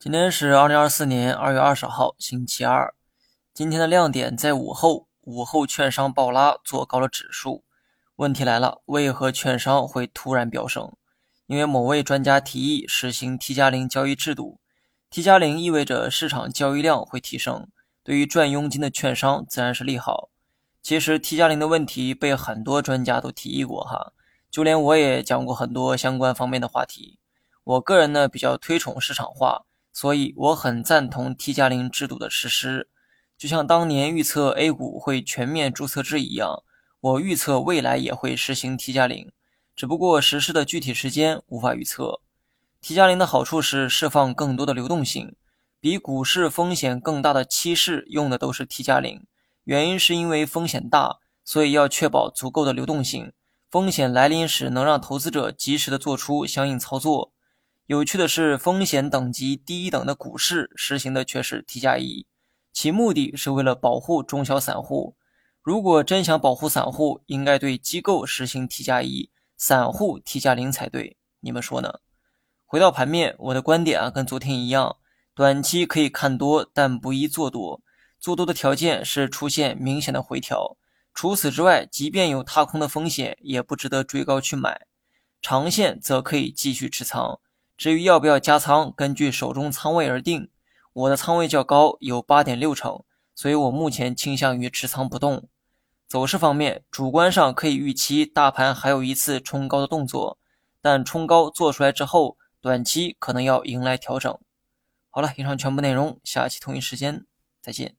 今天是二零二四年二月二十号，星期二。今天的亮点在午后，午后券商暴拉，做高了指数。问题来了，为何券商会突然飙升？因为某位专家提议实行 T 加零交易制度，T 加零意味着市场交易量会提升，对于赚佣金的券商自然是利好。其实 T 加零的问题被很多专家都提议过哈，就连我也讲过很多相关方面的话题。我个人呢比较推崇市场化。所以我很赞同 T 加零制度的实施，就像当年预测 A 股会全面注册制一样，我预测未来也会实行 T 加零，只不过实施的具体时间无法预测。T 加零的好处是释放更多的流动性，比股市风险更大的期市用的都是 T 加零，原因是因为风险大，所以要确保足够的流动性，风险来临时能让投资者及时的做出相应操作。有趣的是，风险等级低一等的股市实行的却是 T 加一，其目的是为了保护中小散户。如果真想保护散户，应该对机构实行 T 加一，散户 T 加零才对。你们说呢？回到盘面，我的观点啊，跟昨天一样，短期可以看多，但不宜做多。做多的条件是出现明显的回调，除此之外，即便有踏空的风险，也不值得追高去买。长线则可以继续持仓。至于要不要加仓，根据手中仓位而定。我的仓位较高，有八点六成，所以我目前倾向于持仓不动。走势方面，主观上可以预期大盘还有一次冲高的动作，但冲高做出来之后，短期可能要迎来调整。好了，以上全部内容，下期同一时间再见。